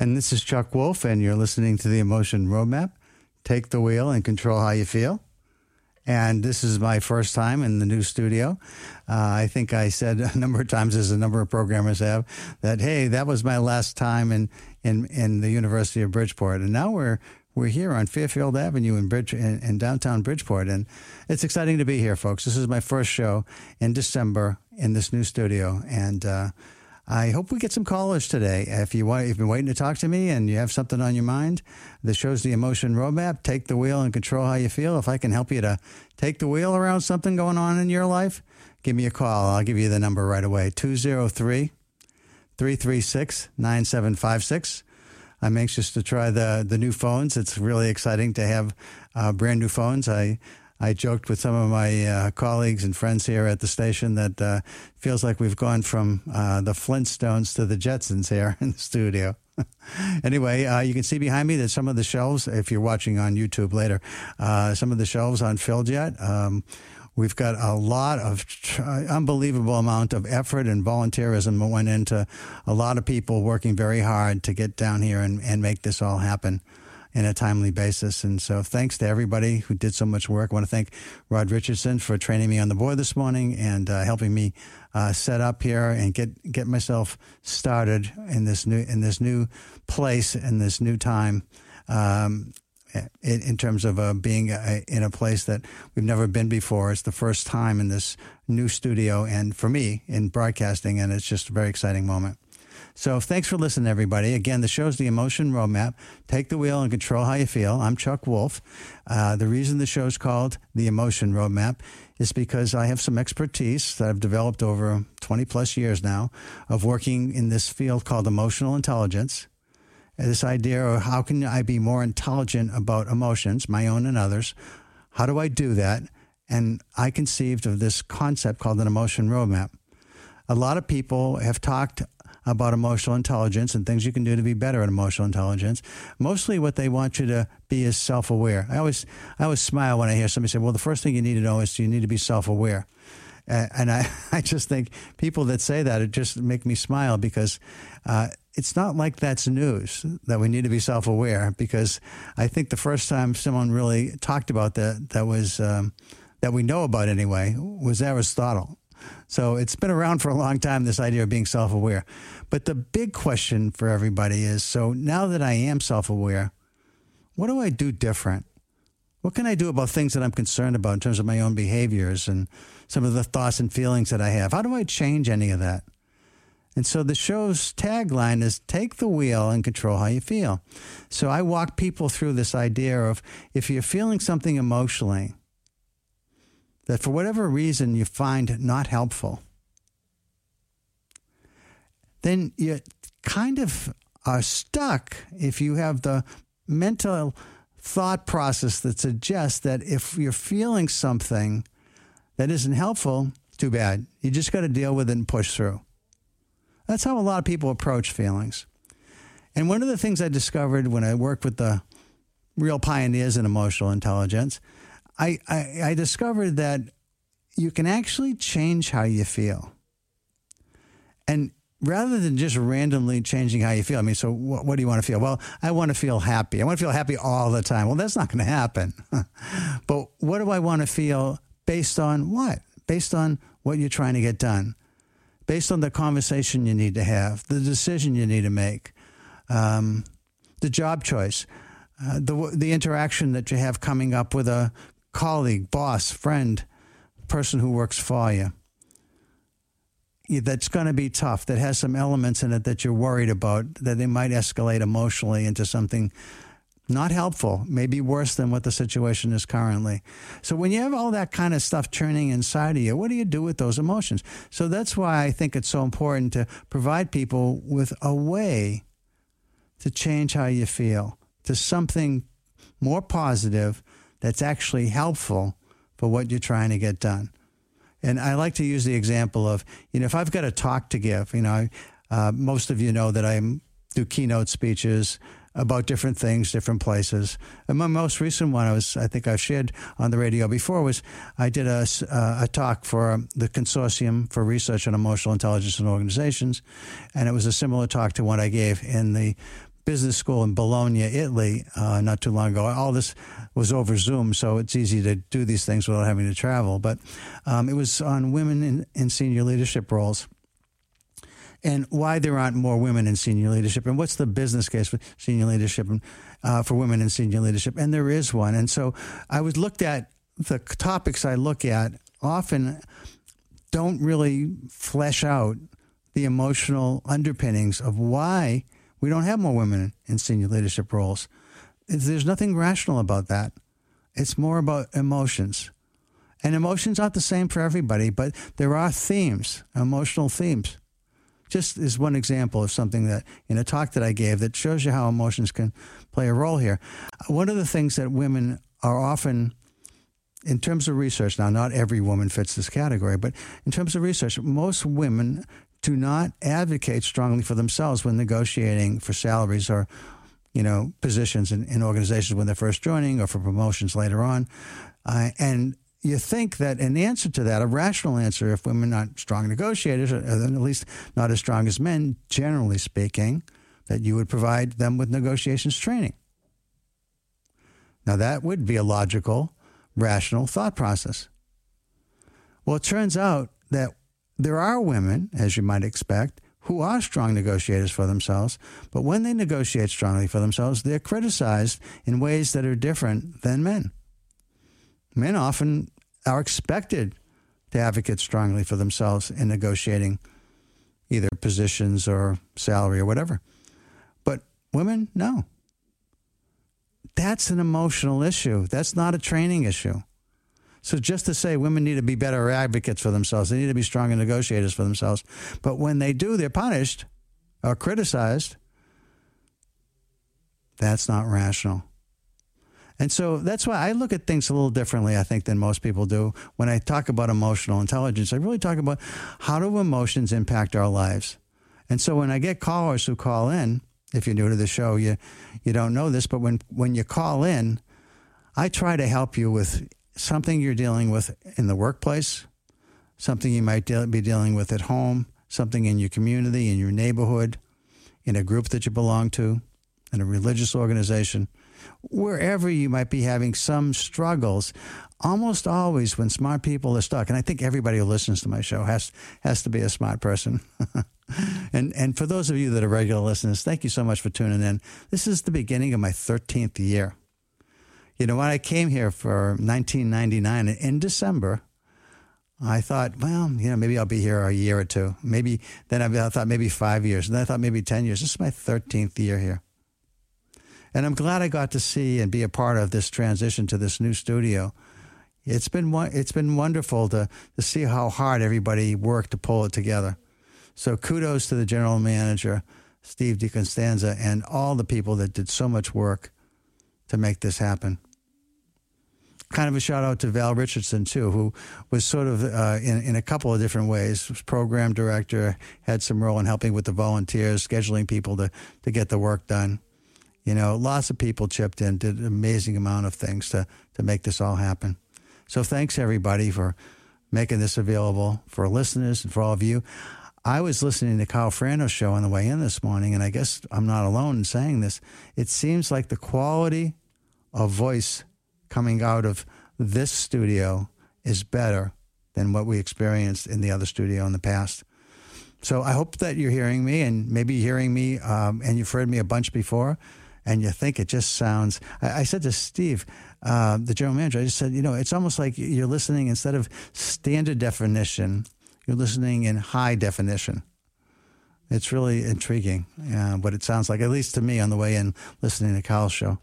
And this is Chuck Wolf, and you're listening to the Emotion Roadmap. Take the wheel and control how you feel. And this is my first time in the new studio. Uh, I think I said a number of times, as a number of programmers have, that hey, that was my last time in in, in the University of Bridgeport, and now we're we're here on Fairfield Avenue in, Bridge, in, in, downtown Bridgeport, and it's exciting to be here, folks. This is my first show in December in this new studio, and uh, I hope we get some callers today. If you want, you've been waiting to talk to me and you have something on your mind that shows the emotion roadmap, take the wheel and control how you feel. If I can help you to take the wheel around something going on in your life, give me a call. I'll give you the number right away 203 336 9756. I'm anxious to try the, the new phones. It's really exciting to have uh, brand new phones. I I joked with some of my uh, colleagues and friends here at the station that uh, feels like we've gone from uh, the Flintstones to the Jetsons here in the studio. anyway, uh, you can see behind me that some of the shelves, if you're watching on YouTube later, uh, some of the shelves aren't filled yet. Um, We've got a lot of tr- unbelievable amount of effort and volunteerism that went into a lot of people working very hard to get down here and, and make this all happen in a timely basis. And so thanks to everybody who did so much work. I want to thank Rod Richardson for training me on the board this morning and uh, helping me uh, set up here and get, get myself started in this new, in this new place in this new time. Um, in, in, terms of uh, being a, in a place that we've never been before. It's the first time in this new studio, and for me in broadcasting, and it's just a very exciting moment. So thanks for listening, everybody. Again, the show's the Emotion Roadmap. Take the wheel and control how you feel. I'm Chuck Wolf. Uh, the reason the show's called the Emotion Roadmap is because I have some expertise that I've developed over 20 plus years now of working in this field called emotional intelligence. This idea of how can I be more intelligent about emotions, my own and others? How do I do that? And I conceived of this concept called an emotion roadmap. A lot of people have talked about emotional intelligence and things you can do to be better at emotional intelligence. Mostly what they want you to be is self-aware. I always, I always smile when I hear somebody say, well, the first thing you need to know is you need to be self-aware. and I, I just think people that say that, it just make me smile because uh, it's not like that's news that we need to be self-aware because I think the first time someone really talked about that, that was, um, that we know about anyway, was Aristotle. So it's been around for a long time, this idea of being self aware. But the big question for everybody is so now that I am self aware, what do I do different? What can I do about things that I'm concerned about in terms of my own behaviors and some of the thoughts and feelings that I have? How do I change any of that? And so the show's tagline is take the wheel and control how you feel. So I walk people through this idea of if you're feeling something emotionally, that for whatever reason you find not helpful, then you kind of are stuck if you have the mental thought process that suggests that if you're feeling something that isn't helpful, too bad. You just got to deal with it and push through. That's how a lot of people approach feelings. And one of the things I discovered when I worked with the real pioneers in emotional intelligence I, I, I discovered that you can actually change how you feel. And rather than just randomly changing how you feel, I mean, so what, what do you want to feel? Well, I want to feel happy. I want to feel happy all the time. Well, that's not going to happen. but what do I want to feel based on what? Based on what you're trying to get done, based on the conversation you need to have, the decision you need to make, um, the job choice, uh, the, the interaction that you have coming up with a colleague, boss, friend, person who works for you. That's going to be tough, that has some elements in it that you're worried about, that they might escalate emotionally into something not helpful, maybe worse than what the situation is currently. So when you have all that kind of stuff churning inside of you, what do you do with those emotions? So that's why I think it's so important to provide people with a way to change how you feel to something more positive that's actually helpful for what you're trying to get done. And I like to use the example of, you know, if I've got a talk to give, you know, uh, most of you know that I do keynote speeches about different things, different places. And my most recent one, I was, I think I've shared on the radio before, was I did a, uh, a talk for the Consortium for Research on Emotional Intelligence in Organizations, and it was a similar talk to what I gave in the business school in Bologna, Italy, uh, not too long ago. All this was over Zoom, so it's easy to do these things without having to travel. But um, it was on women in, in senior leadership roles and why there aren't more women in senior leadership, and what's the business case for senior leadership and uh, for women in senior leadership, and there is one. And so I was looked at the topics I look at often don't really flesh out the emotional underpinnings of why we don't have more women in senior leadership roles. There's nothing rational about that. It's more about emotions. And emotions aren't the same for everybody, but there are themes, emotional themes. Just as one example of something that in a talk that I gave that shows you how emotions can play a role here. One of the things that women are often in terms of research, now not every woman fits this category, but in terms of research, most women do not advocate strongly for themselves when negotiating for salaries or you know positions in, in organizations when they're first joining or for promotions later on uh, and you think that an answer to that, a rational answer, if women are not strong negotiators, or at least not as strong as men, generally speaking, that you would provide them with negotiations training. Now, that would be a logical, rational thought process. Well, it turns out that there are women, as you might expect, who are strong negotiators for themselves, but when they negotiate strongly for themselves, they're criticized in ways that are different than men. Men often are expected to advocate strongly for themselves in negotiating either positions or salary or whatever. But women, no. That's an emotional issue. That's not a training issue. So just to say women need to be better advocates for themselves, they need to be stronger negotiators for themselves. But when they do, they're punished or criticized. That's not rational. And so that's why I look at things a little differently, I think, than most people do. When I talk about emotional intelligence, I really talk about how do emotions impact our lives. And so when I get callers who call in, if you're new to the show, you you don't know this, but when when you call in, I try to help you with something you're dealing with in the workplace, something you might de- be dealing with at home, something in your community, in your neighborhood, in a group that you belong to, in a religious organization, wherever you might be having some struggles. Almost always, when smart people are stuck, and I think everybody who listens to my show has has to be a smart person. and and for those of you that are regular listeners, thank you so much for tuning in. This is the beginning of my 13th year. You know, when I came here for 1999 in December, I thought, well, you know, maybe I'll be here a year or two. Maybe then I thought maybe five years. And then I thought maybe 10 years. This is my 13th year here. And I'm glad I got to see and be a part of this transition to this new studio. It's been it's been wonderful to to see how hard everybody worked to pull it together. So kudos to the general manager, Steve DiCostanzo, and all the people that did so much work to make this happen. Kind of a shout out to Val Richardson too, who was sort of uh, in in a couple of different ways. Program director, had some role in helping with the volunteers, scheduling people to to get the work done. You know, lots of people chipped in, did an amazing amount of things to, to make this all happen. So thanks everybody for making this available for listeners and for all of you. I was listening to Kyle Frano's show on the way in this morning, and I guess I'm not alone in saying this. It seems like the quality of voice coming out of this studio is better than what we experienced in the other studio in the past. So I hope that you're hearing me and maybe hearing me, um, and you've heard me a bunch before and you think it just sounds. I, I said to Steve, uh, the general manager, I just said, you know, it's almost like you're listening instead of standard definition, you're listening in high definition. It's really intriguing uh, what it sounds like, at least to me on the way in listening to Kyle's show.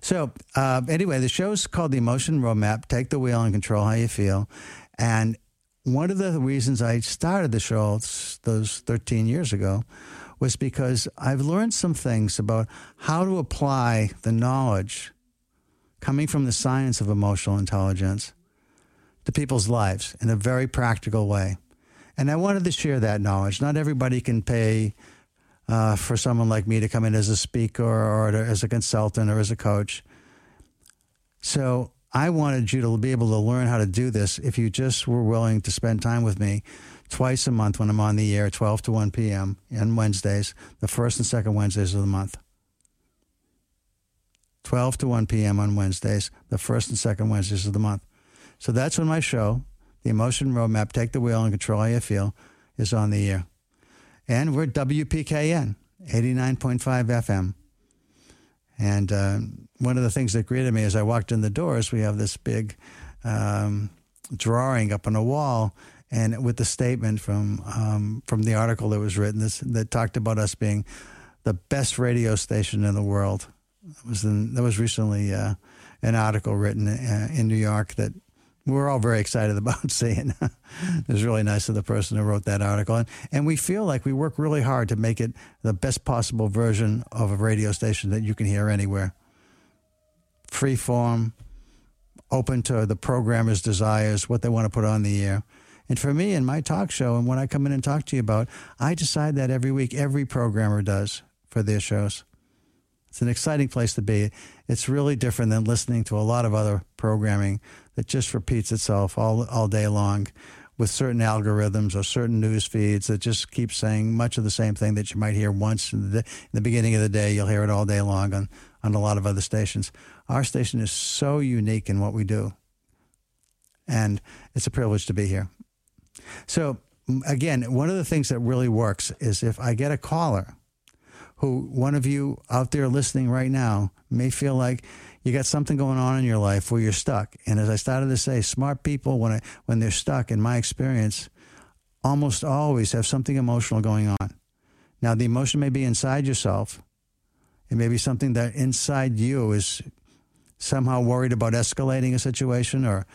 So, uh, anyway, the show's called The Emotion Roadmap Take the Wheel and Control How You Feel. And one of the reasons I started the show those 13 years ago was because I've learned some things about how to apply the knowledge coming from the science of emotional intelligence to people's lives in a very practical way. And I wanted to share that knowledge. Not everybody can pay uh, for someone like me to come in as a speaker or to, as a consultant or as a coach. So I wanted you to be able to learn how to do this if you just were willing to spend time with me twice a month when I'm on the air, 12 to 1 p.m. on Wednesdays, the first and second Wednesdays of the month. 12 to 1 p.m. on Wednesdays, the first and second Wednesdays of the month. So that's when my show, The Emotion Roadmap, Take the Wheel and Control How You Feel, is on the air. And we're WPKN, 89.5 FM. And uh, one of the things that greeted me as I walked in the doors, we have this big um, drawing up on a wall, and with the statement from um, from the article that was written this, that talked about us being the best radio station in the world. It was in, that was recently uh, an article written uh, in New York that we're all very excited about seeing. it was really nice of the person who wrote that article. And, and we feel like we work really hard to make it the best possible version of a radio station that you can hear anywhere. Free form, open to the programmer's desires, what they want to put on the air. And for me, in my talk show, and when I come in and talk to you about, I decide that every week, every programmer does for their shows. It's an exciting place to be. It's really different than listening to a lot of other programming that just repeats itself all, all day long with certain algorithms or certain news feeds that just keep saying much of the same thing that you might hear once in the, in the beginning of the day. You'll hear it all day long on, on a lot of other stations. Our station is so unique in what we do. And it's a privilege to be here. So, again, one of the things that really works is if I get a caller who one of you out there listening right now may feel like you got something going on in your life where you're stuck. And as I started to say, smart people when I, when they're stuck, in my experience, almost always have something emotional going on. Now, the emotion may be inside yourself. It may be something that inside you is somehow worried about escalating a situation or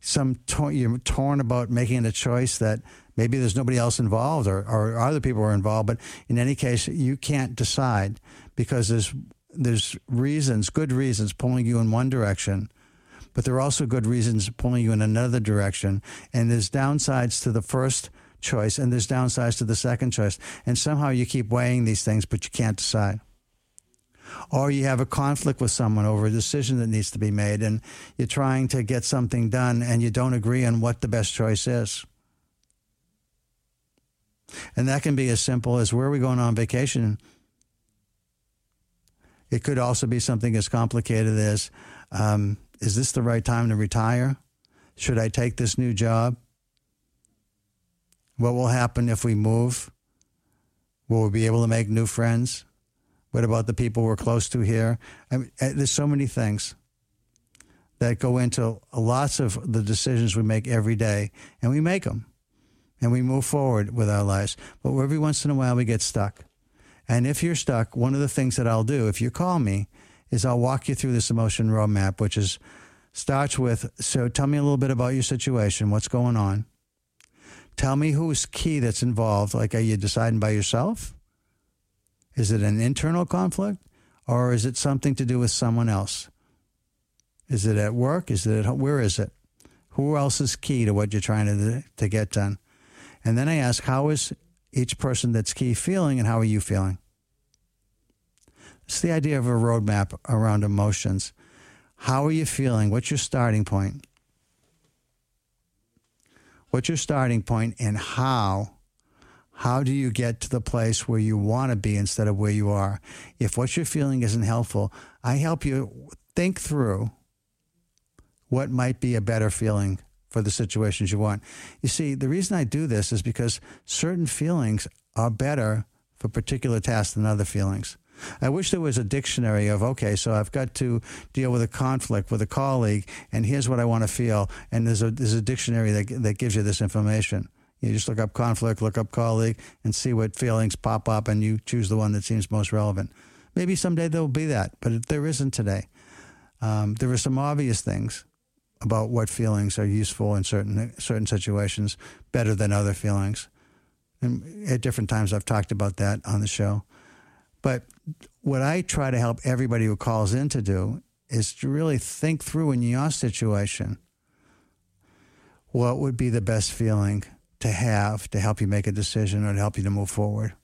some you're torn about making a choice that maybe there's nobody else involved or, or other people are involved, but in any case, you can't decide because there's there's reasons, good reasons, pulling you in one direction, but there are also good reasons pulling you in another direction, and there's downsides to the first choice and there's downsides to the second choice, and somehow you keep weighing these things, but you can't decide or you have a conflict with someone over a decision that needs to be made and you're trying to get something done and you don't agree on what the best choice is. And that can be as simple as where are we going on vacation? It could also be something as complicated as um, is this the right time to retire? Should I take this new job? What will happen if we move? Will we be able to make new friends? What about the people we're close to here? I mean, eh, there's so many things that go into lots of the decisions we make every day, and we make them, and we move forward with our lives. But every once in a while, we get stuck. And if you're stuck, one of the things that I'll do if you call me is I'll walk you through this emotion roadmap, which is starts with so tell me a little bit about your situation, what's going on. Tell me who's key that's involved. Like, are you deciding by yourself? Is it an internal conflict or is it something to do with someone else? Is it at work? Is it at home? where is it? Who else is key to what you're trying to, to get done? And then I ask, how is each person that's key feeling and how are you feeling? It's the idea of a roadmap around emotions. How are you feeling? What's your starting point? What's your starting point and how how do you get to the place where you want to be instead of where you are? If what you're feeling isn't helpful, I help you think through what might be a better feeling for the situations you want. You see, the reason I do this is because certain feelings are better for particular tasks than other feelings. I wish there was a dictionary of, okay, so I've got to deal with a conflict with a colleague, and here's what I want to feel. And there's a, there's a dictionary that, that gives you this information. You just look up conflict, look up colleague, and see what feelings pop up, and you choose the one that seems most relevant. Maybe someday there will be that, but there isn't today. Um, there are some obvious things about what feelings are useful in certain certain situations better than other feelings. And at different times, I've talked about that on the show. But what I try to help everybody who calls in to do is to really think through in your situation what would be the best feeling to have to help you make a decision or to help you to move forward?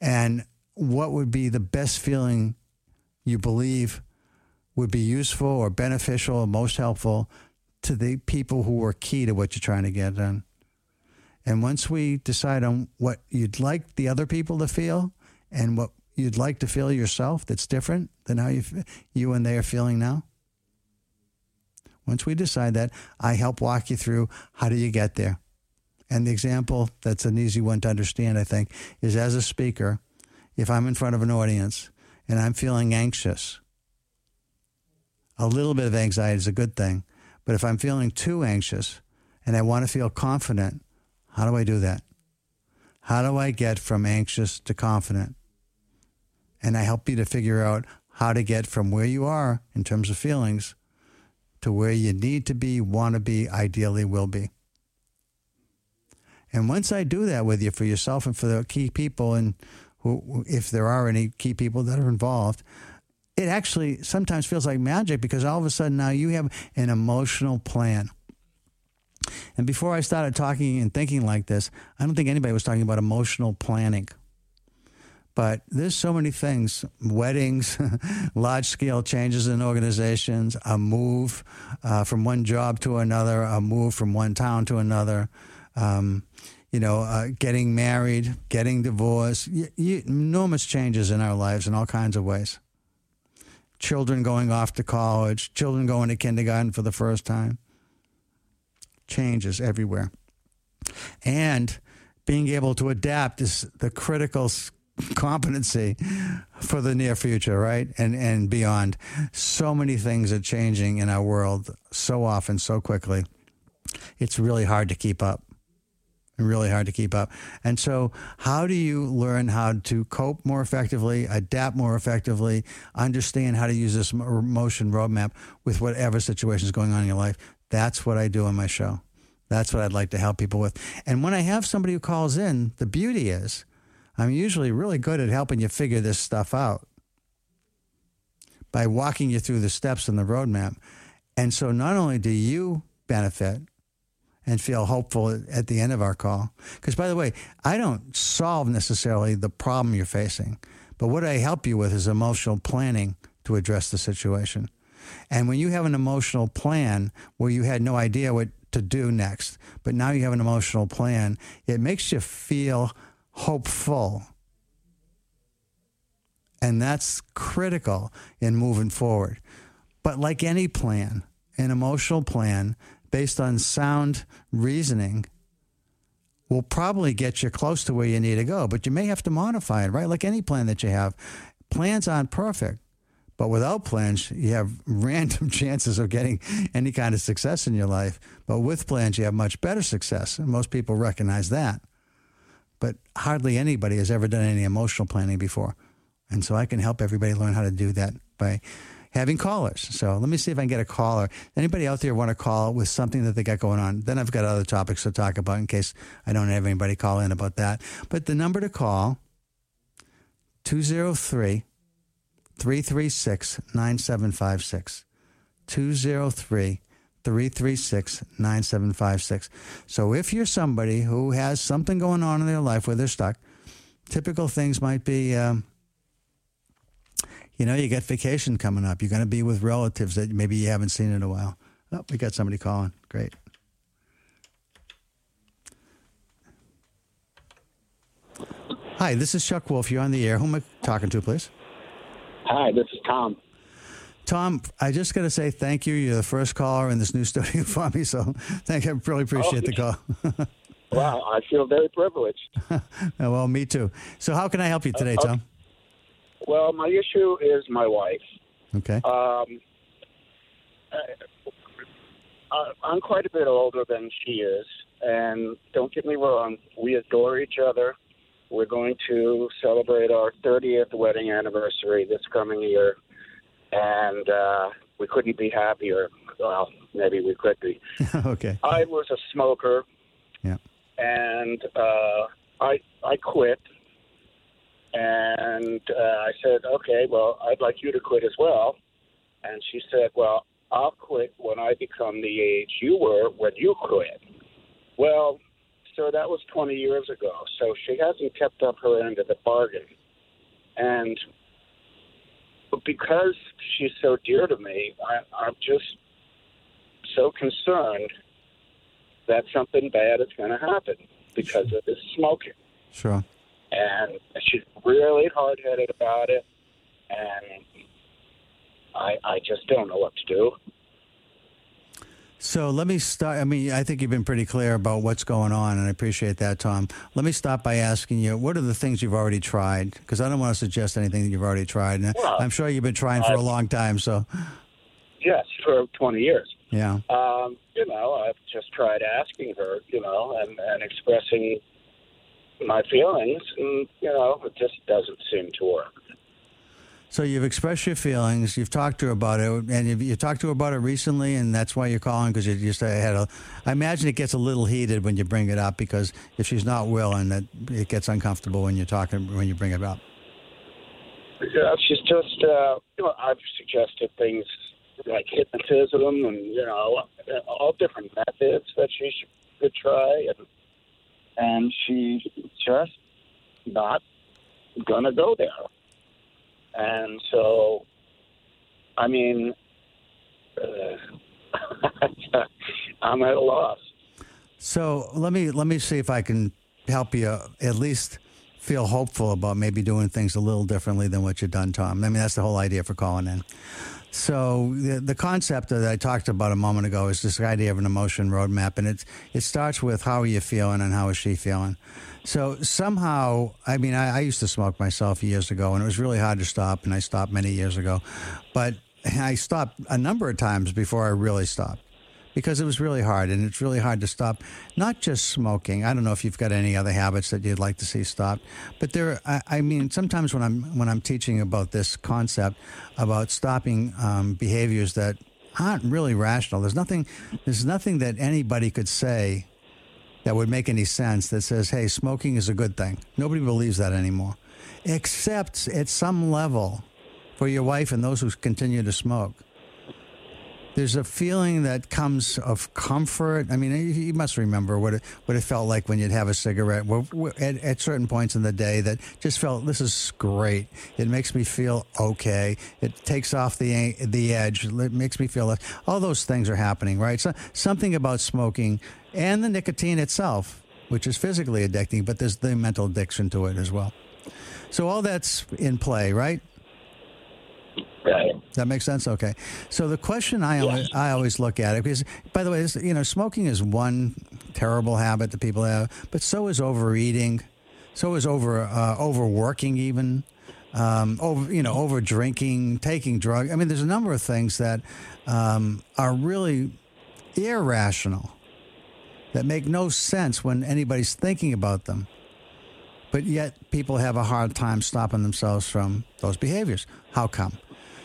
And what would be the best feeling you believe would be useful or beneficial or most helpful to the people who are key to what you're trying to get done? And once we decide on what you'd like the other people to feel and what you'd like to feel yourself that's different than how you you and they are feeling now? Once we decide that, I help walk you through how do you get there. And the example that's an easy one to understand, I think, is as a speaker, if I'm in front of an audience and I'm feeling anxious, a little bit of anxiety is a good thing. But if I'm feeling too anxious and I want to feel confident, how do I do that? How do I get from anxious to confident? And I help you to figure out how to get from where you are in terms of feelings to where you need to be, want to be, ideally will be. And once I do that with you for yourself and for the key people, and who, if there are any key people that are involved, it actually sometimes feels like magic because all of a sudden now you have an emotional plan. And before I started talking and thinking like this, I don't think anybody was talking about emotional planning. But there's so many things weddings, large scale changes in organizations, a move uh, from one job to another, a move from one town to another, um, you know, uh, getting married, getting divorced, y- y- enormous changes in our lives in all kinds of ways. Children going off to college, children going to kindergarten for the first time. Changes everywhere. And being able to adapt is the critical competency for the near future, right? And and beyond. So many things are changing in our world so often, so quickly. It's really hard to keep up. Really hard to keep up. And so, how do you learn how to cope more effectively, adapt more effectively, understand how to use this emotion roadmap with whatever situation is going on in your life? That's what I do on my show. That's what I'd like to help people with. And when I have somebody who calls in, the beauty is I'm usually really good at helping you figure this stuff out by walking you through the steps in the roadmap. And so not only do you benefit and feel hopeful at the end of our call, because by the way, I don't solve necessarily the problem you're facing, but what I help you with is emotional planning to address the situation. And when you have an emotional plan where you had no idea what to do next, but now you have an emotional plan, it makes you feel hopeful. And that's critical in moving forward. But like any plan, an emotional plan based on sound reasoning will probably get you close to where you need to go, but you may have to modify it, right? Like any plan that you have. Plans aren't perfect, but without plans, you have random chances of getting any kind of success in your life. But with plans, you have much better success. And most people recognize that but hardly anybody has ever done any emotional planning before. And so I can help everybody learn how to do that by having callers. So let me see if I can get a caller. Anybody out there want to call with something that they got going on? Then I've got other topics to talk about in case I don't have anybody call in about that. But the number to call 203 336 9756. 203 336 9756. So if you're somebody who has something going on in their life where they're stuck, typical things might be, um, you know, you get vacation coming up. You're going to be with relatives that maybe you haven't seen in a while. Oh, we got somebody calling. Great. Hi, this is Chuck Wolf. You're on the air. Who am I talking to, please? Hi, this is Tom. Tom, I just got to say thank you. You're the first caller in this new studio for me, so thank you. I really appreciate oh, the call. wow, I feel very privileged. well, me too. So, how can I help you today, uh, okay. Tom? Well, my issue is my wife. Okay. Um, I, I'm quite a bit older than she is, and don't get me wrong, we adore each other. We're going to celebrate our 30th wedding anniversary this coming year and uh, we couldn't be happier. Well, maybe we could be. okay. I was a smoker. Yeah. And uh, I I quit, and uh, I said, okay, well, I'd like you to quit as well. And she said, well, I'll quit when I become the age you were when you quit. Well, so that was 20 years ago. So she hasn't kept up her end of the bargain. And because she's so dear to me, I, I'm just so concerned that something bad is going to happen because of this smoking. Sure. And she's really hard headed about it, and I I just don't know what to do. So let me start. I mean, I think you've been pretty clear about what's going on, and I appreciate that, Tom. Let me start by asking you, what are the things you've already tried? Because I don't want to suggest anything that you've already tried. And Well, I'm sure you've been trying for a I've- long time. So, Yes, for 20 years. yeah. Um, you know, I've just tried asking her, you know, and, and expressing my feelings, and, you know, it just doesn't seem to work. So you've expressed your feelings. You've talked to her about it, and you've, you talked to her about it recently, and that's why you're calling because you just had a. I imagine it gets a little heated when you bring it up because if she's not willing, that it gets uncomfortable when you're talking when you bring it up. Yeah, she's just, uh, you know, I've suggested things like hypnotism and, you know, all different methods that she should, could try, and and she's just not to go there. And so, I mean, uh, I'm at a loss. So let me let me see if I can help you at least feel hopeful about maybe doing things a little differently than what you've done, Tom. I mean, that's the whole idea for calling in. So the, the concept that I talked about a moment ago is this idea of an emotion roadmap, and it it starts with how are you feeling and how is she feeling. So somehow, I mean, I, I used to smoke myself years ago, and it was really hard to stop, and I stopped many years ago, but I stopped a number of times before I really stopped because it was really hard and it's really hard to stop not just smoking. I don't know if you've got any other habits that you'd like to see stopped but there i, I mean sometimes when i'm when i'm teaching about this concept about stopping um, behaviors that aren't really rational there's nothing there's nothing that anybody could say that would make any sense that says hey smoking is a good thing. Nobody believes that anymore except at some level for your wife and those who continue to smoke there's a feeling that comes of comfort. I mean, you must remember what it, what it felt like when you'd have a cigarette at, at certain points in the day that just felt this is great. It makes me feel okay. It takes off the the edge. It makes me feel all those things are happening, right? So something about smoking and the nicotine itself, which is physically addicting, but there's the mental addiction to it as well. So all that's in play, right? Right. That makes sense? Okay. So the question I always, I always look at it because, by the way, this, you know, smoking is one terrible habit that people have, but so is overeating, so is over uh, overworking, even um, over you know over drinking, taking drugs. I mean, there's a number of things that um, are really irrational that make no sense when anybody's thinking about them. But yet, people have a hard time stopping themselves from those behaviors. How come?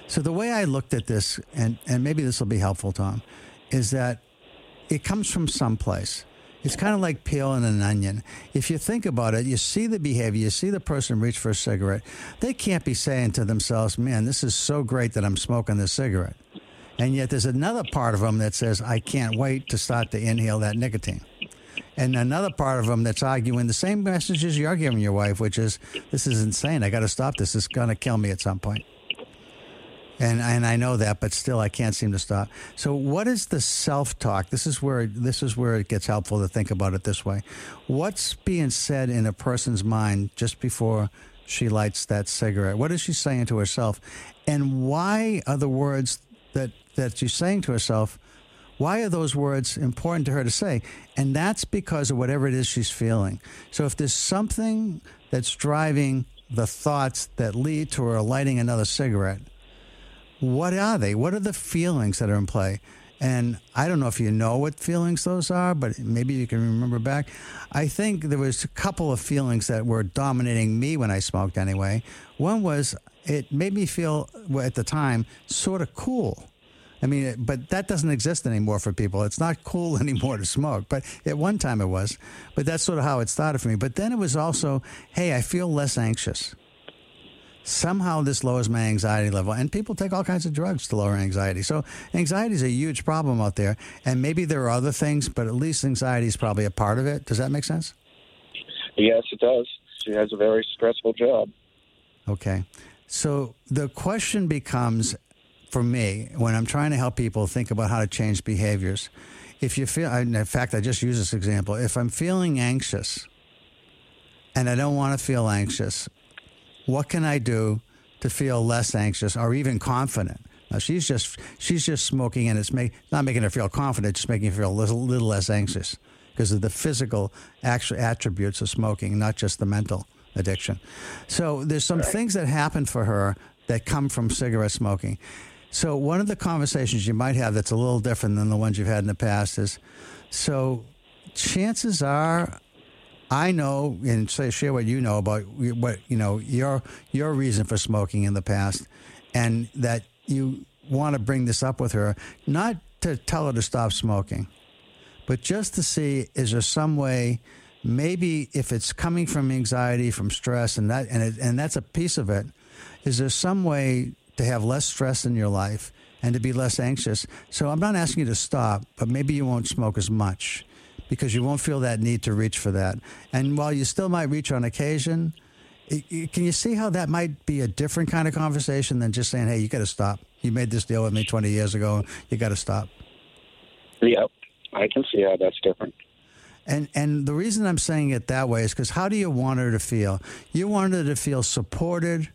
So the way I looked at this, and, and maybe this will be helpful, Tom, is that it comes from someplace. It's kind of like peeling an onion. If you think about it, you see the behavior, you see the person reach for a cigarette. They can't be saying to themselves, man, this is so great that I'm smoking this cigarette. And yet there's another part of them that says, I can't wait to start to inhale that nicotine. And another part of them that's arguing the same messages you're giving your wife, which is, this is insane. I got to stop this. It's going to kill me at some point. And and I know that, but still, I can't seem to stop. So, what is the self talk? This is where this is where it gets helpful to think about it this way. What's being said in a person's mind just before she lights that cigarette? What is she saying to herself? And why are the words that that she's saying to herself? Why are those words important to her to say? And that's because of whatever it is she's feeling. So, if there's something that's driving the thoughts that lead to her lighting another cigarette what are they? What are the feelings that are in play? And I don't know if you know what feelings those are, but maybe you can remember back. I think there was a couple of feelings that were dominating me when I smoked anyway. One was it made me feel at the time sort of cool. I mean, but that doesn't exist anymore for people. It's not cool anymore to smoke, but at one time it was. But that's sort of how it started for me. But then it was also, hey, I feel less anxious somehow this lowers my anxiety level. And people take all kinds of drugs to lower anxiety. So anxiety is a huge problem out there. And maybe there are other things, but at least anxiety is probably a part of it. Does that make sense? Yes, it does. She has a very stressful job. Okay. So the question becomes for me when I'm trying to help people think about how to change behaviors. If you feel, in fact, I just use this example. If I'm feeling anxious, and I don't want to feel anxious. What can I do to feel less anxious or even confident? Now she's just she's just smoking, and it's make, not making her feel confident, just making her feel a little, little less anxious because of the physical actual attributes of smoking, not just the mental addiction. So there's some things that happen for her that come from cigarette smoking. So one of the conversations you might have that's a little different than the ones you've had in the past is, so chances are, I know and say share what you know about what you know your your reason for smoking in the past, and that you want to bring this up with her, not to tell her to stop smoking, but just to see is there some way maybe if it's coming from anxiety from stress and that and it, and that's a piece of it is there some way to have less stress in your life and to be less anxious? So i'm not asking you to stop but maybe you won't smoke as much because you won't feel that need to reach for that. And while you still might reach on occasion it, it, can you see how that might be a different kind of conversation than just saying hey you got to stop. You made this deal with me 20 years ago. You got to stop. Yep, I can see how that's different. And and the reason I'm saying it that way is because how do you want her to feel? You want her to feel supported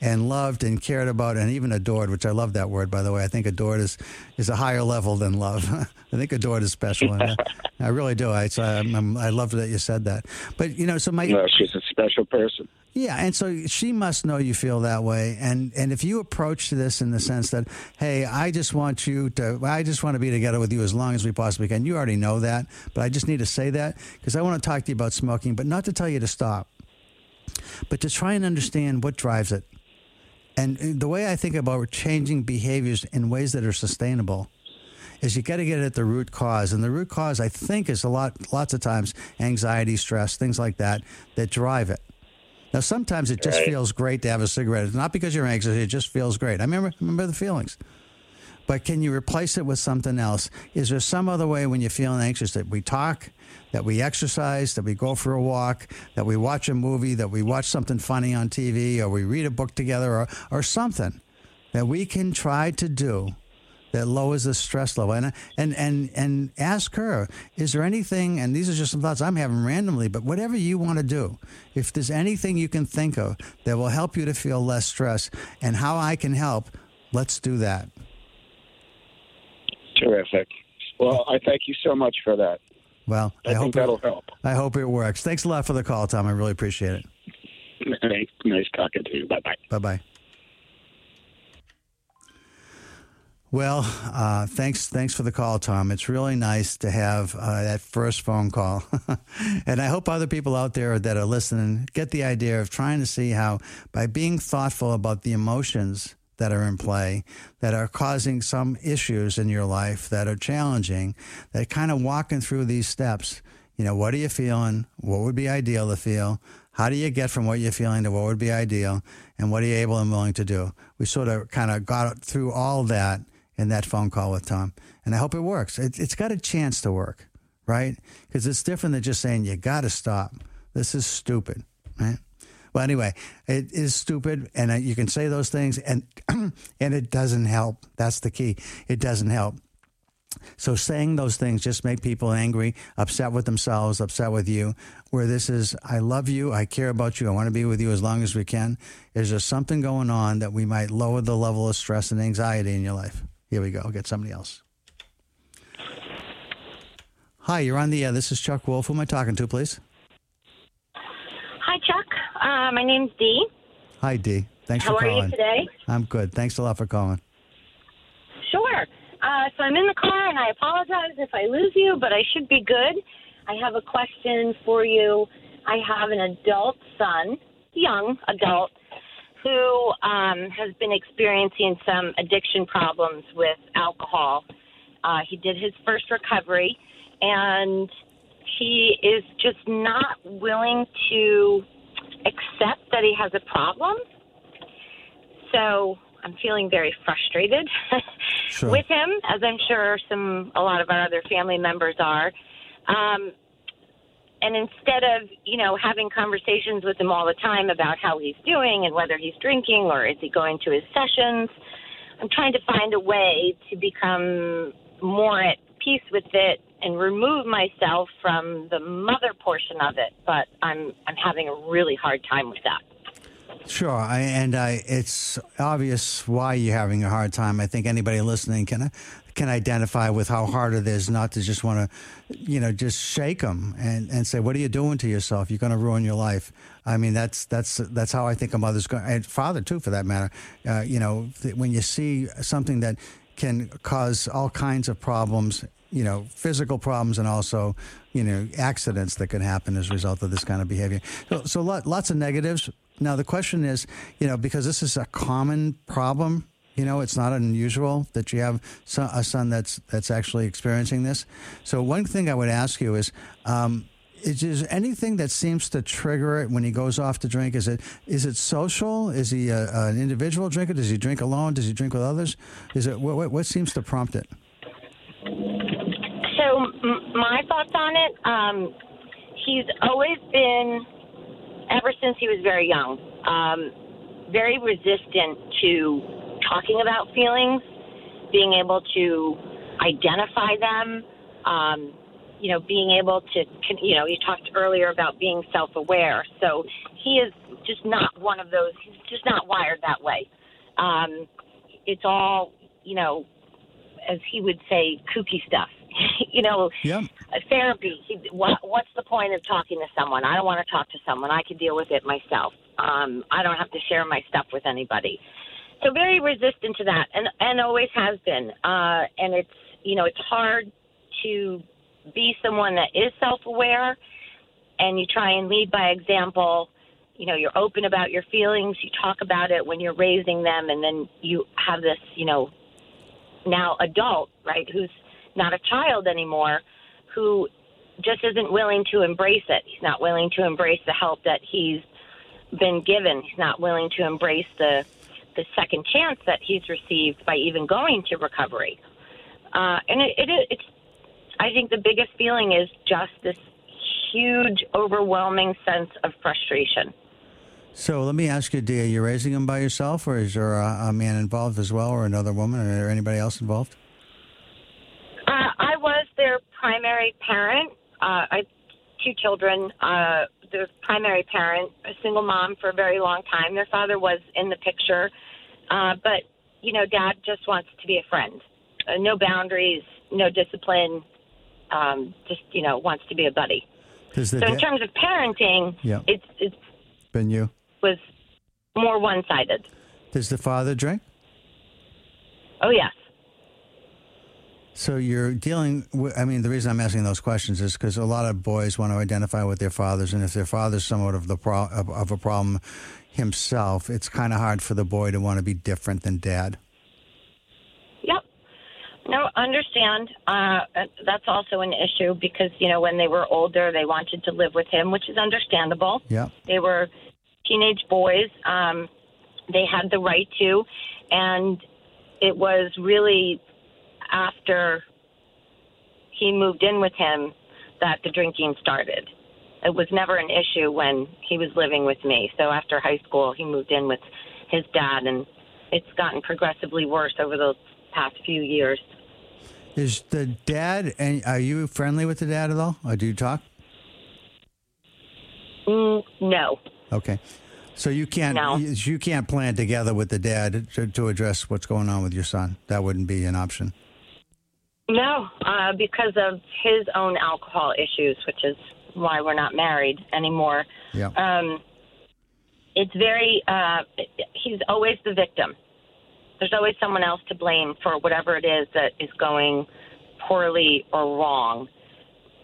and loved and cared about and even adored, which I love that word by the way. I think adored is is a higher level than love. I think adored is special. and uh, I, I really do. I so I'm, I'm, I love that you said that. But you know, so my No, she's a special person. yeah, and so she must know you feel that way. And and if you approach this in the sense that, hey, I just want you to, I just want to be together with you as long as we possibly can. You already know that, but I just need to say that because I want to talk to you about smoking, but not to tell you to stop, but to try and understand what drives it. And uh, the way I think about changing behaviors in ways that are sustainable is you got to get at the root cause, and the root cause I think is a lot, lots of times anxiety, stress, things like that that drive it. Now, sometimes it just Right. feels great to have a cigarette. It's not because you're anxious; it just feels great. I remember remember the feelings. But can you replace it with something else? Is there some other way when you're feeling anxious that we talk, that we exercise, that we go for a walk, that we watch a movie, that we watch something funny on TV, or we read a book together, or, or something that we can try to do that lowers the stress level? And, and, and, and ask her, is there anything, and these are just some thoughts I'm having randomly, but whatever you want to do, if there's anything you can think of that will help you to feel less stress and how I can help, let's do that. Terrific. Well, I thank you so much for that. Well, I, I, hope that'll it, help. I hope it works. Thanks a lot for the call, Tom. I really appreciate it. Nice, nice talking to you. Bye bye. Bye bye. Well, uh, thanks thanks for the call, Tom. It's really nice to have uh, that first phone call, and I hope other people out there that are listening get the idea of trying to see how by being thoughtful about the emotions that are in play that are causing some issues in your life that are challenging, that kind of walking through these steps. You know, what are you feeling? What would be ideal to feel? How do you get from what you're feeling to what would be ideal? And what are you able and willing to do? We sort of kind of got through all that in that phone call with Tom. And I hope it works. It, it's got a chance to work, right? Because it's different than just saying, you got to stop. This is stupid, right? Well, anyway, it is stupid, and you can say those things, and and it doesn't help. That's the key. It doesn't help. So saying those things just make people angry, upset with themselves, upset with you. Where this is, I love you, I care about you, I want to be with you as long as we can. Is there something going on that we might lower the level of stress and anxiety in your life? Here we go. I'll get somebody else. Hi, you're on the air. This is Chuck Wolf. Who am I talking to, please? Uh, my name's Dee. Hi, Dee. Thanks How for calling. How are you today? I'm good. Thanks a lot for calling. Sure. Uh, so I'm in the car, and I apologize if I lose you, but I should be good. I have a question for you. I have an adult son, young adult, who um, has been experiencing some addiction problems with alcohol. Uh, he did his first recovery, and he is just not willing to accept that he has a problem. So I'm feeling very frustrated Sure. with him, as I'm sure some a lot of our other family members are. Um, and instead of you know having conversations with him all the time about how he's doing and whether he's drinking or is he going to his sessions, I'm trying to find a way to become more at peace with it and remove myself from the mother portion of it, but I'm I'm having a really hard time with that. Sure, I, and I, it's obvious why you're having a hard time. I think anybody listening can can identify with how hard it is not to just want to, you know, just shake them and, and say, "What are you doing to yourself? You're going to ruin your life." I mean, that's that's that's how I think a mother's going, and father too, for that matter. Uh, you know, th- when you see something that can cause all kinds of problems you know, physical problems and also, you know, accidents that can happen as a result of this kind of behavior. So, so lot, lots of negatives. Now, the question is, you know, because this is a common problem, you know, it's not unusual that you have a son that's that's actually experiencing this. So, one thing I would ask you is, um, is, is anything that seems to trigger it when he goes off to drink? Is it is it social? Is he a, an individual drinker? Does he drink alone? Does he drink with others? Is it what, what seems to prompt it? My thoughts on it, um, he's always been, ever since he was very young, um, very resistant to talking about feelings, being able to identify them. Um, you know, being able to, you know, you talked earlier about being self-aware. So he is just not one of those. He's just not wired that way. Um, it's all, you know, as he would say, kooky stuff. you know, yeah. therapy. What, what's the point of talking to someone? I don't want to talk to someone. I can deal with it myself. Um, I don't have to share my stuff with anybody. So very resistant to that, and and always has been. Uh, and it's you know it's hard to be someone that is self-aware, and you try and lead by example. You know, you're open about your feelings. You talk about it when you're raising them, and then you have this, you know, now adult, right, who's not a child anymore, who just isn't willing to embrace it. He's not willing to embrace the help that he's been given. He's not willing to embrace the the second chance that he's received by even going to recovery. Uh, and it, it, it's, I think the biggest feeling is just this huge, overwhelming sense of frustration. So let me ask you, Dia, you raising him by yourself, or is there a, a man involved as well, or another woman, or anybody else involved? I was their primary parent. Uh, I two children. Uh, their primary parent, a single mom for a very long time. Their father was in the picture, uh, but you know, Dad just wants to be a friend. Uh, no boundaries, no discipline. Um, just you know, wants to be a buddy. So in terms of parenting, yeah. it's it's been you was more one sided. Does the father drink? Oh yes. So you're dealing with, I mean, the reason I'm asking those questions is because a lot of boys want to identify with their fathers, and if their father's somewhat of the pro, of, of a problem himself, it's kind of hard for the boy to want to be different than dad. Yep. No, understand. Uh, that's also an issue because you know when they were older, they wanted to live with him, which is understandable. Yeah. They were teenage boys. Um, they had the right to, and it was really after he moved in with him that the drinking started. It was never an issue when he was living with me. So after high school, he moved in with his dad, and it's gotten progressively worse over the past few years. Is the dad, and are you friendly with the dad at all? Or do you talk? Mm, no. Okay. So you can't no. you can't plan together with the dad to, to address what's going on with your son. That wouldn't be an option. No, uh, because of his own alcohol issues, which is why we're not married anymore. Yeah. Um, it's very, uh, he's always the victim. There's always someone else to blame for whatever it is that is going poorly or wrong.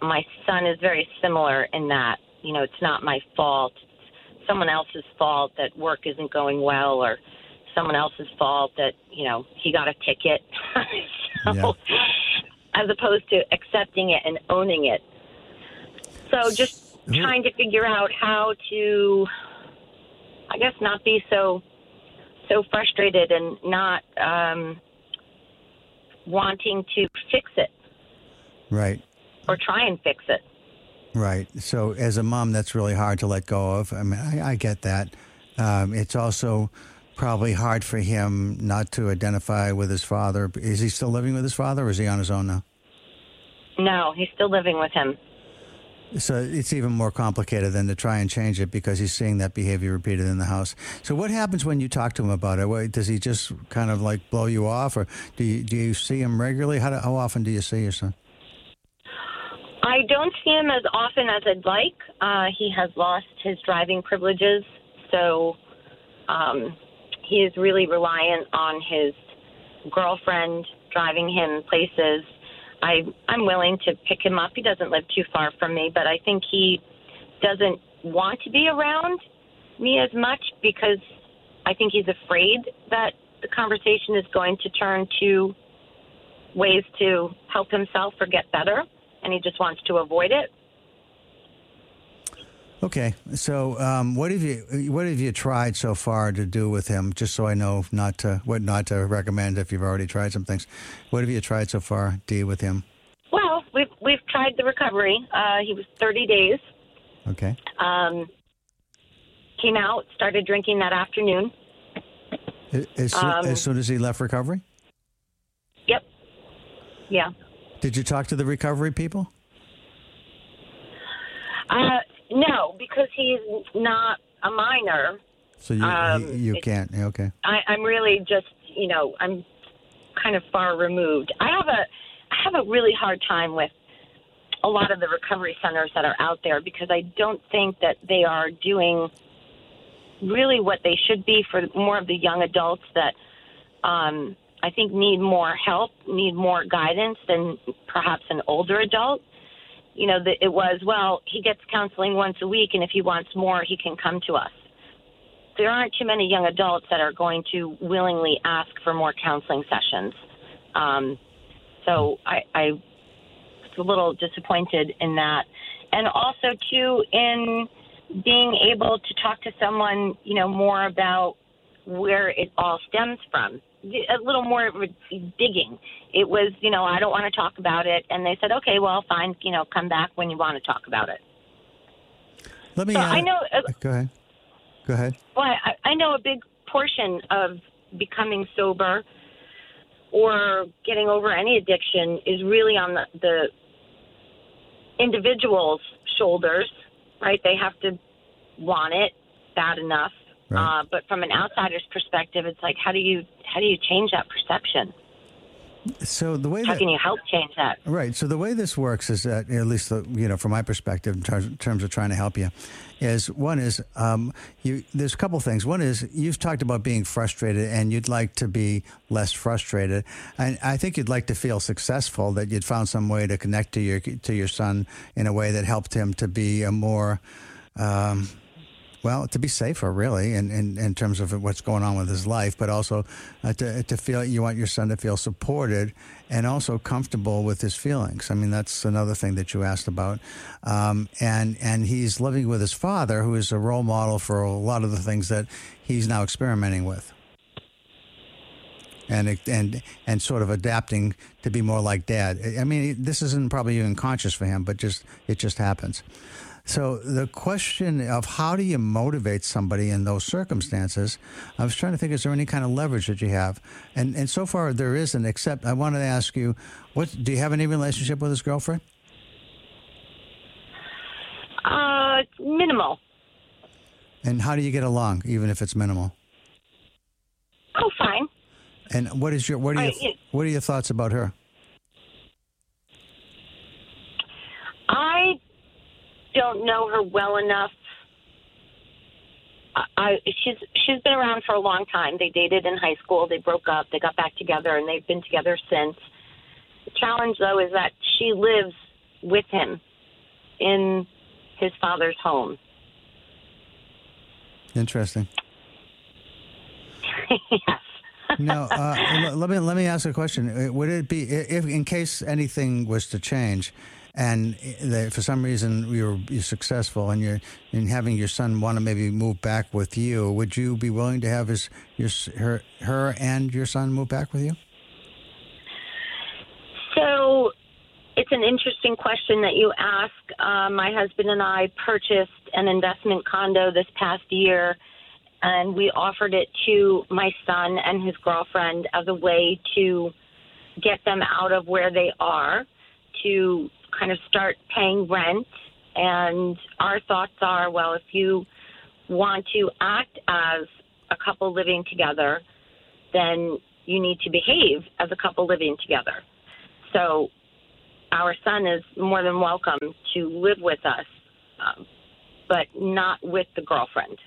My son is very similar in that, you know, it's not my fault. It's someone else's fault that work isn't going well or someone else's fault that, you know, he got a ticket. so, yeah as opposed to accepting it and owning it. So just trying to figure out how to, I guess, not be so so frustrated and not um, wanting to fix it. Right. Or try and fix it. Right. So as a mom, that's really hard to let go of. I mean, I, I get that. Um, it's also probably hard for him not to identify with his father. Is he still living with his father, or is he on his own now? No, he's still living with him. So it's even more complicated than to try and change it because he's seeing that behavior repeated in the house. So what happens when you talk to him about it? Does he just kind of like blow you off, or do you, do you see him regularly? How, do, how often do you see your son? I don't see him as often as I'd like. Uh, he has lost his driving privileges, so um, he is really reliant on his girlfriend driving him places. I I'm willing to pick him up. He doesn't live too far from me, but I think he doesn't want to be around me as much because I think he's afraid that the conversation is going to turn to ways to help himself or get better, and he just wants to avoid it. Okay, so um, what have you what have you tried so far to do with him? Just so I know not to what not to recommend if you've already tried some things. What have you tried so far, Dee, with him? Well, we've we've tried the recovery. Uh, he was 30 days. Okay. Um, came out, started drinking that afternoon. As, Um, as soon as he left recovery, Yep. Yeah. did you talk to the recovery people? Uh, because he's not a minor. So you Um, you can't. Okay. I, I'm really just, you know, I'm kind of far removed. I have a, I have a really hard time with a lot of the recovery centers that are out there because I don't think that they are doing really what they should be for more of the young adults that um, I think need more help, need more guidance than perhaps an older adult. You know, that it was well, he gets counseling once a week, and if he wants more, he can come to us there aren't too many young adults that are going to willingly ask for more counseling sessions. Um, so I, I was a little disappointed in that. And also, too, in being able to talk to someone, you know, more about where it all stems from. A little more digging. It was, you know, I don't want to talk about it. And they said, okay, well, fine, you know, come back when you want to talk about it. Let me. So uh, I know. Uh, Go ahead. Go ahead. well, I, I know a big portion of becoming sober or getting over any addiction is really on the, the individual's shoulders, right? They have to want it bad enough. Right. Uh, but from an outsider's perspective, it's like, how do you how do you change that perception? So the way How that can you help change that? Right. So the way this works is that, at least the, you know, from my perspective, in terms, in terms of trying to help you, is one is um, you. There's a couple things. One is you've talked about being frustrated, and you'd like to be less frustrated. And I think you'd like to feel successful that you'd found some way to connect to your to your son in a way that helped him to be a more. Um, well, to be safer, really, in, in, in terms of what's going on with his life, but also uh, to, to feel you want your son to feel supported and also comfortable with his feelings. I mean, that's another thing that you asked about. Um, and and he's living with his father, who is a role model for a lot of the things that he's now experimenting with. And and and sort of adapting to be more like dad. I mean, this isn't probably even conscious for him, but just it just happens. So the question of how do you motivate somebody in those circumstances, I was trying to think: is there any kind of leverage that you have? And and so far there isn't. Except I wanted to ask you, what do you have any relationship with his girlfriend? Uh, minimal. And how do you get along, even if it's minimal? Oh, fine. And what is your what are your I- it- what are your thoughts about her? I don't know her well enough. I, I she's she's been around for a long time. They dated in high school. They broke up. They got back together, and they've been together since. The challenge, though, is that she lives with him in his father's home. Interesting. yes. No, uh, let me let me ask a question. Would it be if, in case anything was to change, and uh, that for some reason you were you're successful, and you're in having your son want to maybe move back with you, would you be willing to have his your her her and your son move back with you? So it's an interesting question that you ask. Uh, my husband and I purchased an investment condo this past year, and we offered it to my son and his girlfriend as a way to get them out of where they are to kind of start paying rent. And our thoughts are well, if you want to act as a couple living together, then you need to behave as a couple living together. So our son is more than welcome to live with us, um, but not with the girlfriend.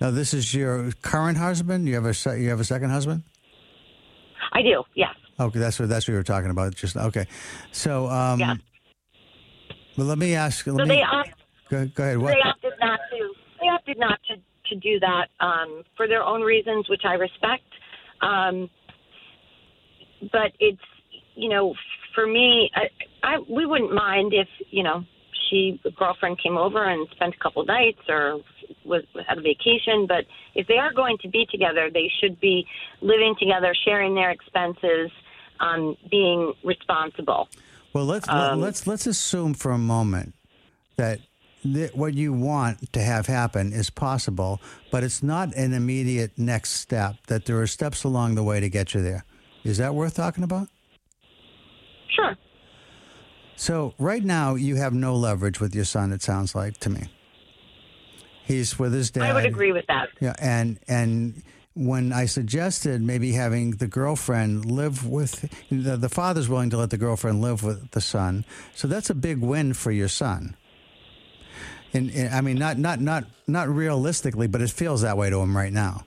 Now, this is your current husband. You have a se- you have a second husband. I do, yes. Okay, that's what that's what you were talking about. Just okay. So, um, Yeah. Well, let me ask. Let So me, they opt, go, go ahead. What? they opted not to. They opted not to to do that um, for their own reasons, which I respect. Um, but it's you know, for me, I, I we wouldn't mind if you know she a girlfriend came over and spent a couple nights or was had a vacation. But if they are going to be together, they should be living together, sharing their expenses, um, being responsible. Well, let's Um, let's let's assume for a moment that th- what you want to have happen is possible, but it's not an immediate next step. That there are steps along the way to get you there. Is that worth talking about? Sure. So right now you have no leverage with your son. It sounds like to me. He's with his dad. I would agree with that. Yeah, and and when I suggested maybe having the girlfriend live with the, the father's willing to let the girlfriend live with the son, so that's a big win for your son. And, and I mean, not not not not realistically, but it feels that way to him right now.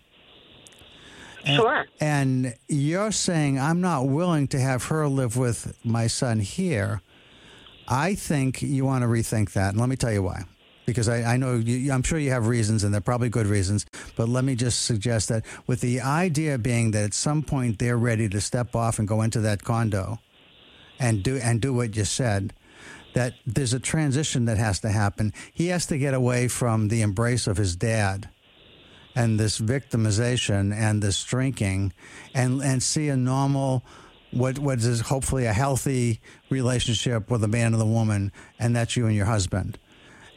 And, Sure. And you're saying I'm not willing to have her live with my son here. I think you want to rethink that, and let me tell you why. Because I, I know you, I'm sure you have reasons, and they're probably good reasons. But let me just suggest that, with the idea being that at some point they're ready to step off and go into that condo, and do and do what you said, that there's a transition that has to happen. He has to get away from the embrace of his dad and this victimization and this drinking and and see a normal what what is hopefully a healthy relationship with a man and the woman and that's you and your husband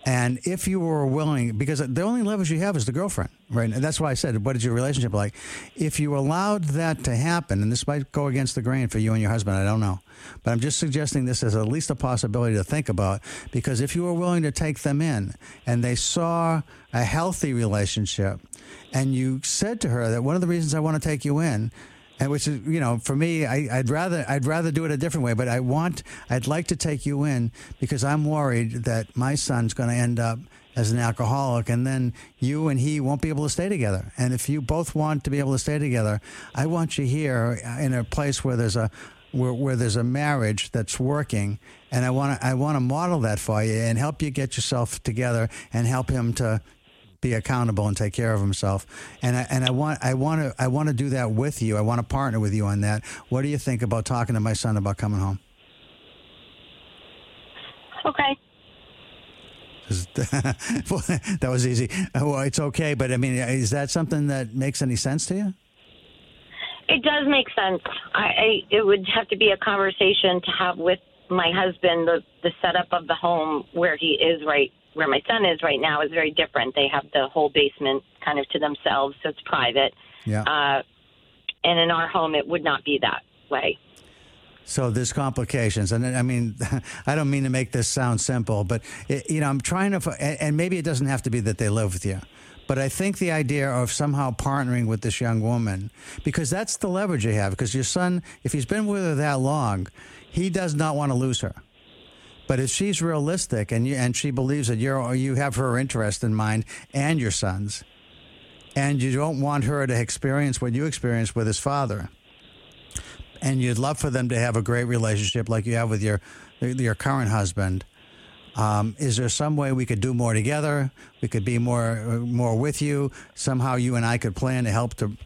and if you were willing because the only leverage you have is the girlfriend right? And that's why i said what is your relationship like? If you allowed that to happen and this might go against the grain for you and your husband i don't know. But i'm just suggesting this as at least a possibility to think about because if you were willing to take them in and they saw a healthy relationship and you said to her that one of the reasons I want to take you in, and which is you know for me I, I'd rather I'd rather do it a different way, but I want I'd like to take you in because I'm worried that my son's going to end up as an alcoholic, and then you and he won't be able to stay together. And if you both want to be able to stay together, I want you here in a place where there's a where, where there's a marriage that's working, and I want to I want to model that for you and help you get yourself together and help him to be accountable and take care of himself. And I, and I want I want to I want to do that with you. I want to partner with you on that. What do you think about talking to my son about coming home? Okay. that was easy. Well, it's okay, but I mean, is that something that makes any sense to you? It does make sense. I, I it would have to be a conversation to have with my husband. The the setup of the home where he is right where my son is right now is very different. They have the whole basement kind of to themselves, so it's private. Yeah. Uh, and in our home, it would not be that way. So there's complications, and I mean, I don't mean to make this sound simple, but it, you know, I'm trying to, and and maybe it doesn't have to be that they live with you, but I think the idea of somehow partnering with this young woman, because that's the leverage you have. Because your son, if he's been with her that long, he does not want to lose her. But if she's realistic and you, and she believes that you're you have her interest in mind and your son's, and you don't want her to experience what you experienced with his father, and you'd love for them to have a great relationship like you have with your your current husband. Um, is there some way we could do more together? We could be more more with you. Somehow, you and I could plan to help to.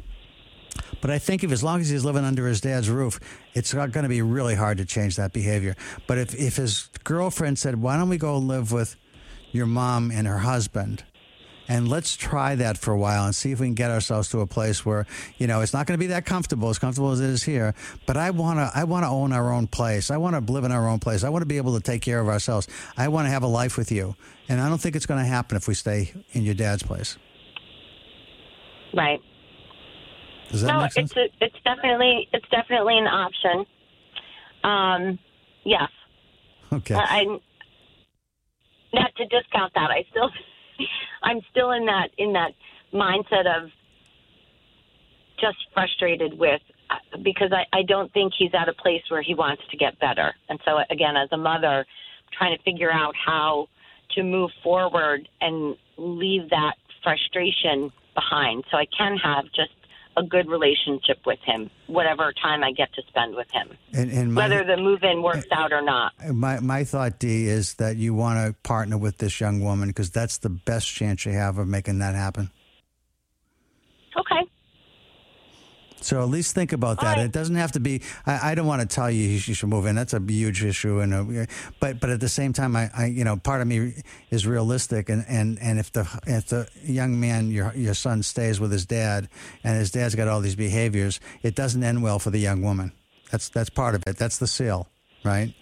But I think if as long as he's living under his dad's roof, it's not going to be really hard to change that behavior. But if if his girlfriend said, "Why don't we go live with your mom and her husband?" and let's try that for a while and see if we can get ourselves to a place where you know it's not going to be that comfortable as comfortable as it is here but i want to i want to own our own place i want to live in our own place i want to be able to take care of ourselves i want to have a life with you and i don't think it's going to happen if we stay in your dad's place Right. Does that no, make sense it's a, it's definitely it's definitely an option. Um, yes. Okay. I, I'm not to discount that. I still, I'm still in that in that mindset of just frustrated with uh, because I, I don't think he's at a place where he wants to get better. And so again, as a mother, trying to figure out how to move forward and leave that frustration behind so I can have just a good relationship with him, whatever time I get to spend with him, And, and my, whether the move in works out or not. my my thought, Dee, is that you want to partner with this young woman because that's the best chance you have of making that happen. Okay. So at least think about that. Right. It doesn't have to be. I, I don't want to tell you you should move in. That's a huge issue, and a, but but at the same time, I, I you know part of me is realistic, and, and, and if the if the young man your your son stays with his dad, and his dad's got all these behaviors, it doesn't end well for the young woman. That's that's part of it. That's the seal, right?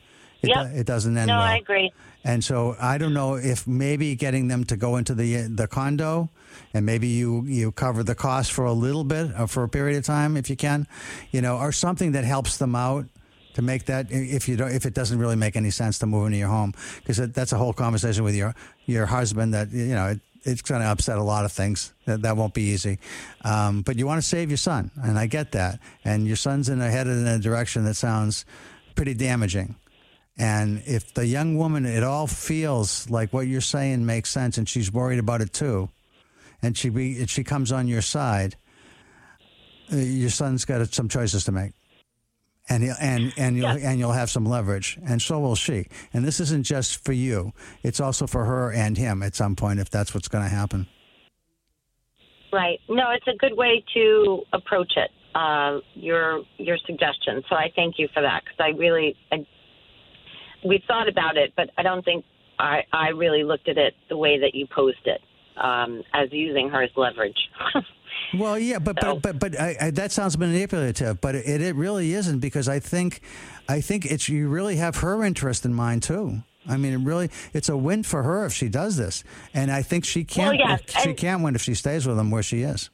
It, Yep. do- it doesn't end No, well. No, I agree. And so I don't know if maybe getting them to go into the the condo, and maybe you you cover the cost for a little bit or for a period of time if you can, you know, or something that helps them out to make that if you don't if it doesn't really make any sense to move into your home. Because that's a whole conversation with your your husband that you know it, it's going to upset a lot of things. That that won't be easy. Um, but you want to save your son and I get that. And your son's in a headed in a direction that sounds pretty damaging and if the young woman it all feels like what you're saying makes sense and she's worried about it too, and she be, and she comes on your side, uh, your son's got some choices to make. And he'll, and and you'll and you'll have some leverage, and so will she. And this isn't just for you; it's also for her and him at some point, if that's what's going to happen. Right. No, it's a good way to approach it. Uh, your your suggestion. So I thank you for that because I really I, we thought about it, but I don't think I I really looked at it the way that you posed it um, as using her as leverage. Well, yeah, but So- but but but I, I, that sounds manipulative, but it, it really isn't because I think I think it's you really have her interest in mind too. I mean, it really it's a win for her if she does this, and I think she can't yes, she and- can't win if she stays with him where she is.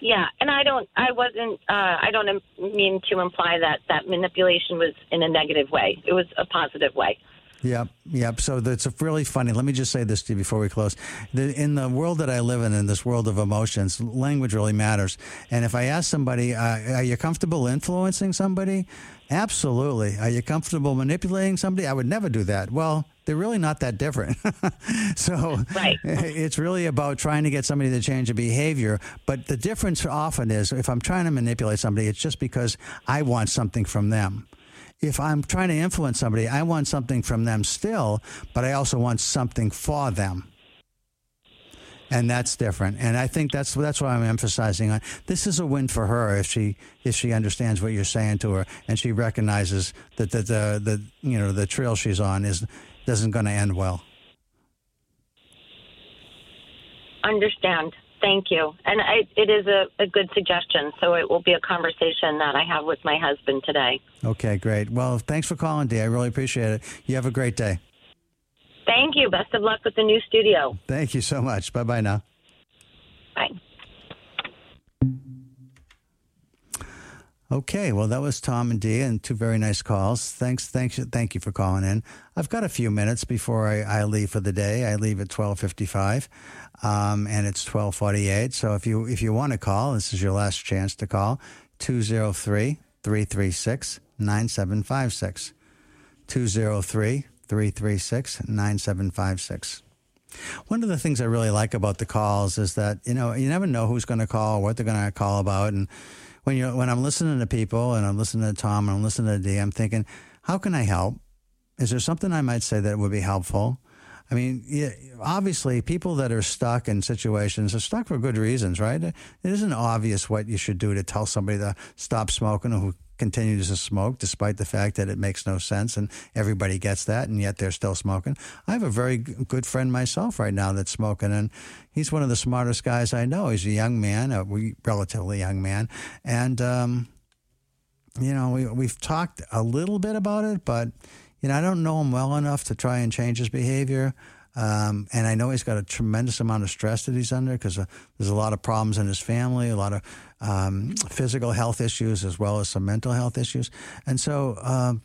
Yeah, and I don't I wasn't uh, I don't mean to imply that that manipulation was in a negative way. It was a positive way. Yep, yep. So that's really funny. Let me just say this to you before we close. The, in the world that I live in, in this world of emotions, language really matters. And if I ask somebody, uh, "Are you comfortable influencing somebody?" Absolutely. Are you comfortable manipulating somebody? I would never do that. Well, they're really not that different. so Right. it's really about trying to get somebody to change a behavior. But the difference often is if I'm trying to manipulate somebody, it's just because I want something from them if I'm trying to influence somebody, I want something from them still, but I also want something for them. And that's different. And I think that's that's what I'm emphasizing on. This is a win for her if she if she understands what you're saying to her and she recognizes that the the, the you know the trail she's on is isn't going to end well. Understand. Thank you. And I, it is a, a good suggestion. So it will be a conversation that I have with my husband today. Okay, great. Well, thanks for calling, Dee. I really appreciate it. You have a great day. Thank you. Best of luck with the new studio. Thank you so much. Bye bye now. Bye. Okay, well, that was Tom and Dee, and two very nice calls. Thanks, thanks, thank you for calling in. I've got a few minutes before I, I leave for the day. I leave at twelve fifty-five, um, and it's twelve forty-eight. So if you if you want to call, this is your last chance to call 203-336-9756. 203-336-9756. One of the things I really like about the calls is that you know you never know who's going to call, what they're going to call about, and when you when I'm listening to people and I'm listening to Tom and I'm listening to Dee, I'm thinking, how can I help? Is there something I might say that would be helpful? I mean, yeah, obviously, people that are stuck in situations are stuck for good reasons, right? It isn't obvious what you should do to tell somebody to stop smoking who continues to smoke, despite the fact that it makes no sense and everybody gets that, and yet they're still smoking. I have a very good friend myself right now that's smoking, and he's one of the smartest guys I know. He's a young man, a relatively young man, and um, you know, we, we've talked a little bit about it, but, you know, I don't know him well enough to try and change his behavior. Um, and I know he's got a tremendous amount of stress that he's under because uh, there's a lot of problems in his family, a lot of um, physical health issues as well as some mental health issues. And so, um,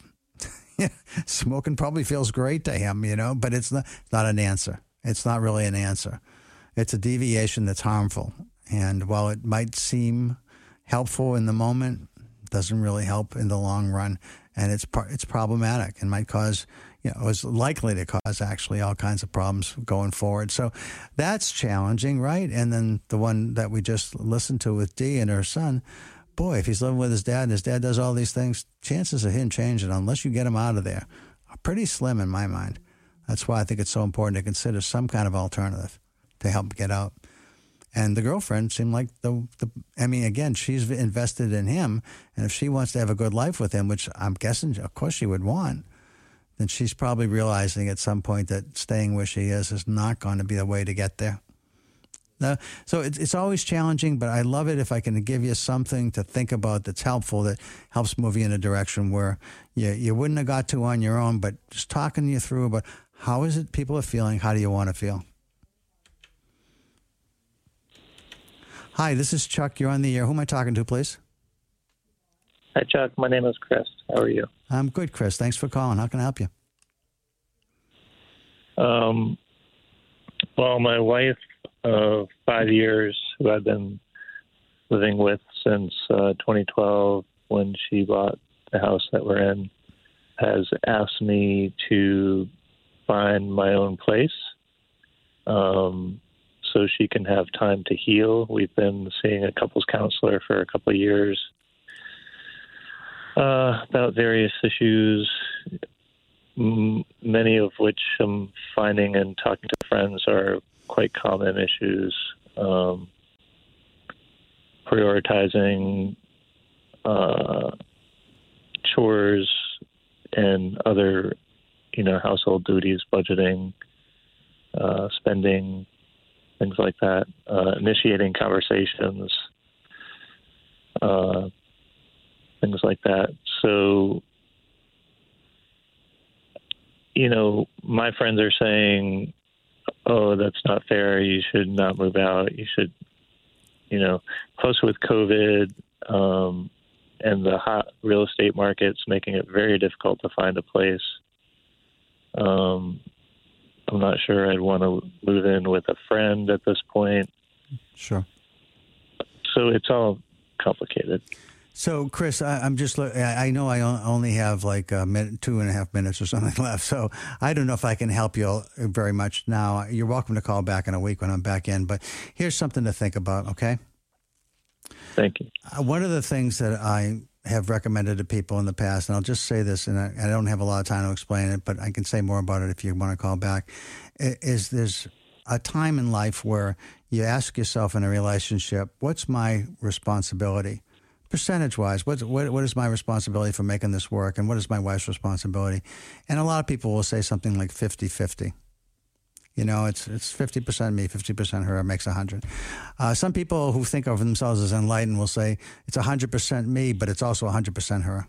smoking probably feels great to him, you know, but it's not, not an answer. It's not really an answer. It's a deviation that's harmful. And while it might seem helpful in the moment, doesn't really help in the long run. And it's, it's problematic and might cause you know, is likely to cause actually all kinds of problems going forward. So that's challenging, right? And then the one that we just listened to with Dee and her son, boy, if he's living with his dad and his dad does all these things, chances of him changing, unless you get him out of there, are pretty slim in my mind. That's why I think it's so important to consider some kind of alternative to help get out. And the girlfriend seemed like the, the, I mean, again, she's invested in him. And if she wants to have a good life with him, which I'm guessing, of course, she would want, then she's probably realizing at some point that staying where she is is not going to be the way to get there. So it's, it's always challenging, but I love it if I can give you something to think about that's helpful, that helps move you in a direction where you, you wouldn't have got to on your own, but just talking you through about how is it people are feeling, how do you want to feel? Hi, this is Chuck. You're on the air. Who am I talking to, please? Hi, Chuck. My name is Chris. How are you? I'm good, Chris. Thanks for calling. How can I help you? Um, well, my wife of five years, who I've been living with since uh, 2012 when she bought the house that we're in, has asked me to find my own place um, so she can have time to heal. We've been seeing a couples counselor for a couple of years uh, about various issues, m- many of which I'm finding and talking to friends are quite common issues. Um, prioritizing uh, chores and other, you know, household duties, budgeting, uh, spending, things like that, uh, initiating conversations, uh, things like that. So, you know, my friends are saying, "Oh, that's not fair. You should not move out. You should, you know, plus with COVID um, and the hot real estate markets making it very difficult to find a place." Um, I'm not sure I'd want to move in with a friend at this point. Sure. So it's all complicated. So, Chris, I, am just, I know I only have like a minute, two and a half minutes or something left. So I don't know if I can help you very much now. You're welcome to call back in a week when I'm back in, but here's something to think about, okay? Thank you. Uh, one of the things that I have recommended to people in the past, and I'll just say this, and I, I don't have a lot of time to explain it, but I can say more about it if you want to call back, is there's a time in life where you ask yourself in a relationship, what's my responsibility? percentage wise, what, what, what is my responsibility for making this work and what is my wife's responsibility? And a lot of people will say something like 50 50. You know, it's it's 50% me, 50% her, makes 100. Uh, some people who think of themselves as enlightened will say it's 100% me, but it's also 100% her.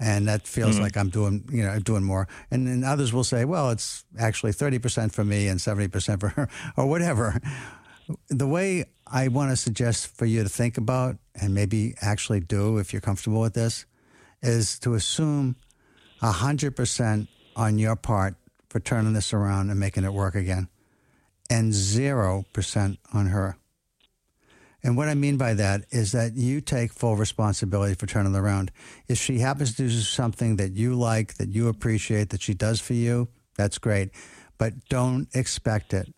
And that feels mm-hmm. like I'm doing, you know, doing more. And then others will say, well, it's actually 30% for me and 70% for her, or whatever the way I want to suggest for you to think about and maybe actually do, if you're comfortable with this, is to assume 100% on your part for turning this around and making it work again, and 0% on her. And what I mean by that is that you take full responsibility for turning around. If she happens to do something that you like, that you appreciate, that she does for you, that's great. But don't expect it.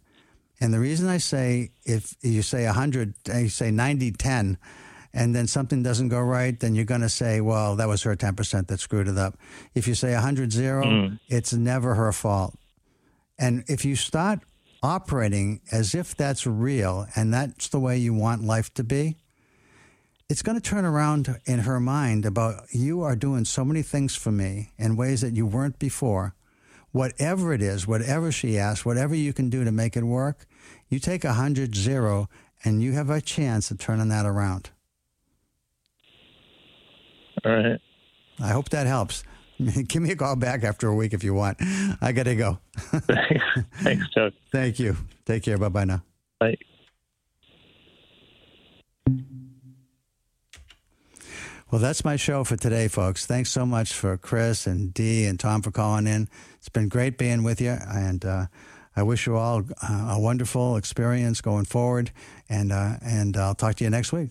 And the reason I say if you say 100, you say 90 10, and then something doesn't go right, then you're going to say, well, that was her 10% that screwed it up. If you say 100 0, mm. it's never her fault. And if you start operating as if that's real and that's the way you want life to be, it's going to turn around in her mind about you are doing so many things for me in ways that you weren't before. Whatever it is, whatever she asks, whatever you can do to make it work, you take a hundred zero, and you have a chance of turning that around. All right. I hope that helps. Give me a call back after a week if you want. I got to go. Thanks, Chuck. Thank you. Take care. Bye bye now. Bye. Well, that's my show for today, folks. Thanks so much for Chris and Dee and Tom for calling in. It's been great being with you, and uh, I wish you all uh, a wonderful experience going forward. And uh, and I'll talk to you next week.